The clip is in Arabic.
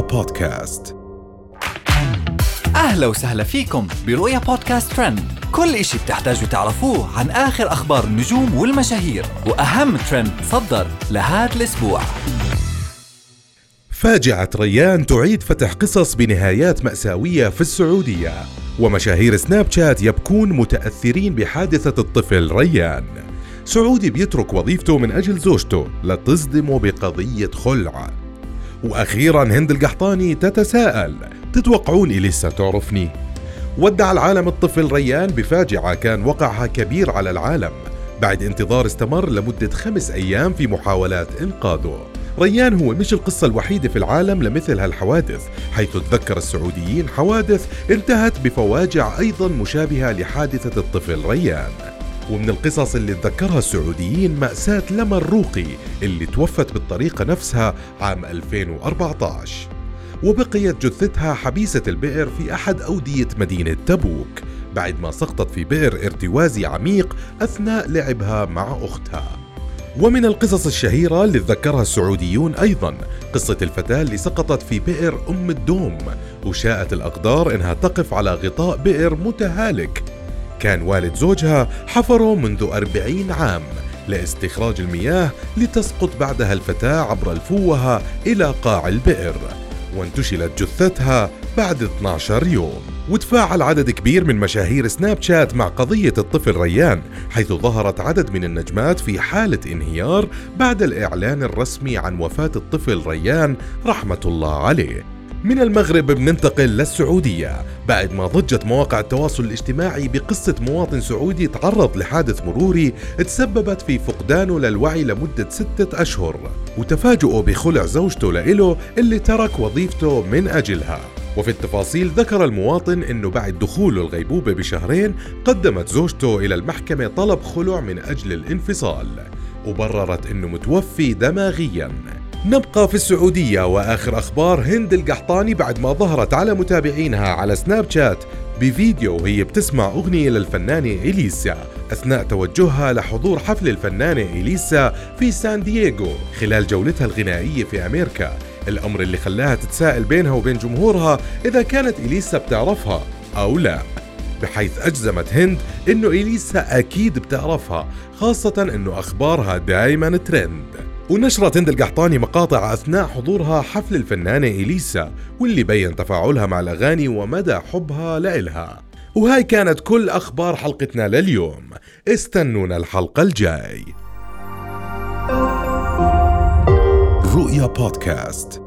بودكاست. أهلا وسهلا فيكم برؤيا بودكاست ترند. كل إشي بتحتاجوا تعرفوه عن آخر أخبار النجوم والمشاهير وأهم ترند صدر لهذا الأسبوع. فاجعة ريان تعيد فتح قصص بنهايات مأساوية في السعودية ومشاهير سناب شات يبكون متأثرين بحادثة الطفل ريان. سعودي بيترك وظيفته من أجل زوجته لتصدمه بقضية خلع. وأخيرا هند القحطاني تتساءل تتوقعون إليسا تعرفني؟ ودع العالم الطفل ريان بفاجعة كان وقعها كبير على العالم. بعد انتظار استمر لمدة خمس أيام في محاولات إنقاذه. ريان هو مش القصة الوحيدة في العالم لمثل هالحوادث حيث تذكر السعوديين حوادث انتهت بفواجع أيضا مشابهة لحادثة الطفل ريان. ومن القصص اللي تذكرها السعوديين مأساة لما الروقي اللي توفت بالطريقة نفسها عام 2014 وبقيت جثتها حبيسة البئر في أحد أودية مدينة تبوك بعد ما سقطت في بئر ارتوازي عميق أثناء لعبها مع أختها. ومن القصص الشهيرة اللي تذكرها السعوديون أيضا قصة الفتاة اللي سقطت في بئر أم الدوم وشاءت الأقدار إنها تقف على غطاء بئر متهالك كان والد زوجها حفره منذ أربعين عام لاستخراج المياه لتسقط بعدها الفتاة عبر الفوهة إلى قاع البئر وانتشلت جثتها بعد 12 يوم. وتفاعل عدد كبير من مشاهير سناب شات مع قضية الطفل ريان حيث ظهرت عدد من النجمات في حالة انهيار بعد الإعلان الرسمي عن وفاة الطفل ريان رحمة الله عليه. من المغرب بننتقل للسعودية بعد ما ضجت مواقع التواصل الاجتماعي بقصة مواطن سعودي تعرض لحادث مروري تسببت في فقدانه للوعي لمدة ستة أشهر وتفاجؤه بخلع زوجته لإله اللي ترك وظيفته من أجلها. وفي التفاصيل ذكر المواطن إنه بعد دخوله الغيبوبة بشهرين قدمت زوجته إلى المحكمة طلب خلع من أجل الانفصال وبررت إنه متوفي دماغيا. نبقى في السعودية وآخر أخبار هند القحطاني بعد ما ظهرت على متابعينها على سناب شات. بفيديو وهي بتسمع أغنية للفنانة إليسا أثناء توجهها لحضور حفل الفنانة إليسا في سان دييغو خلال جولتها الغنائية في أمريكا. الأمر اللي خلاها تتساءل بينها وبين جمهورها إذا كانت إليسا بتعرفها أو لا بحيث أجزمت هند إنه إليسا أكيد بتعرفها خاصة إنه أخبارها دايما ترند. ونشرت هند القحطاني مقاطع أثناء حضورها حفل الفنانة إليسا واللي بين تفاعلها مع الأغاني ومدى حبها لإلها. وهاي كانت كل أخبار حلقتنا لليوم. استنونا الحلقة الجاي. رؤيا بودكاست.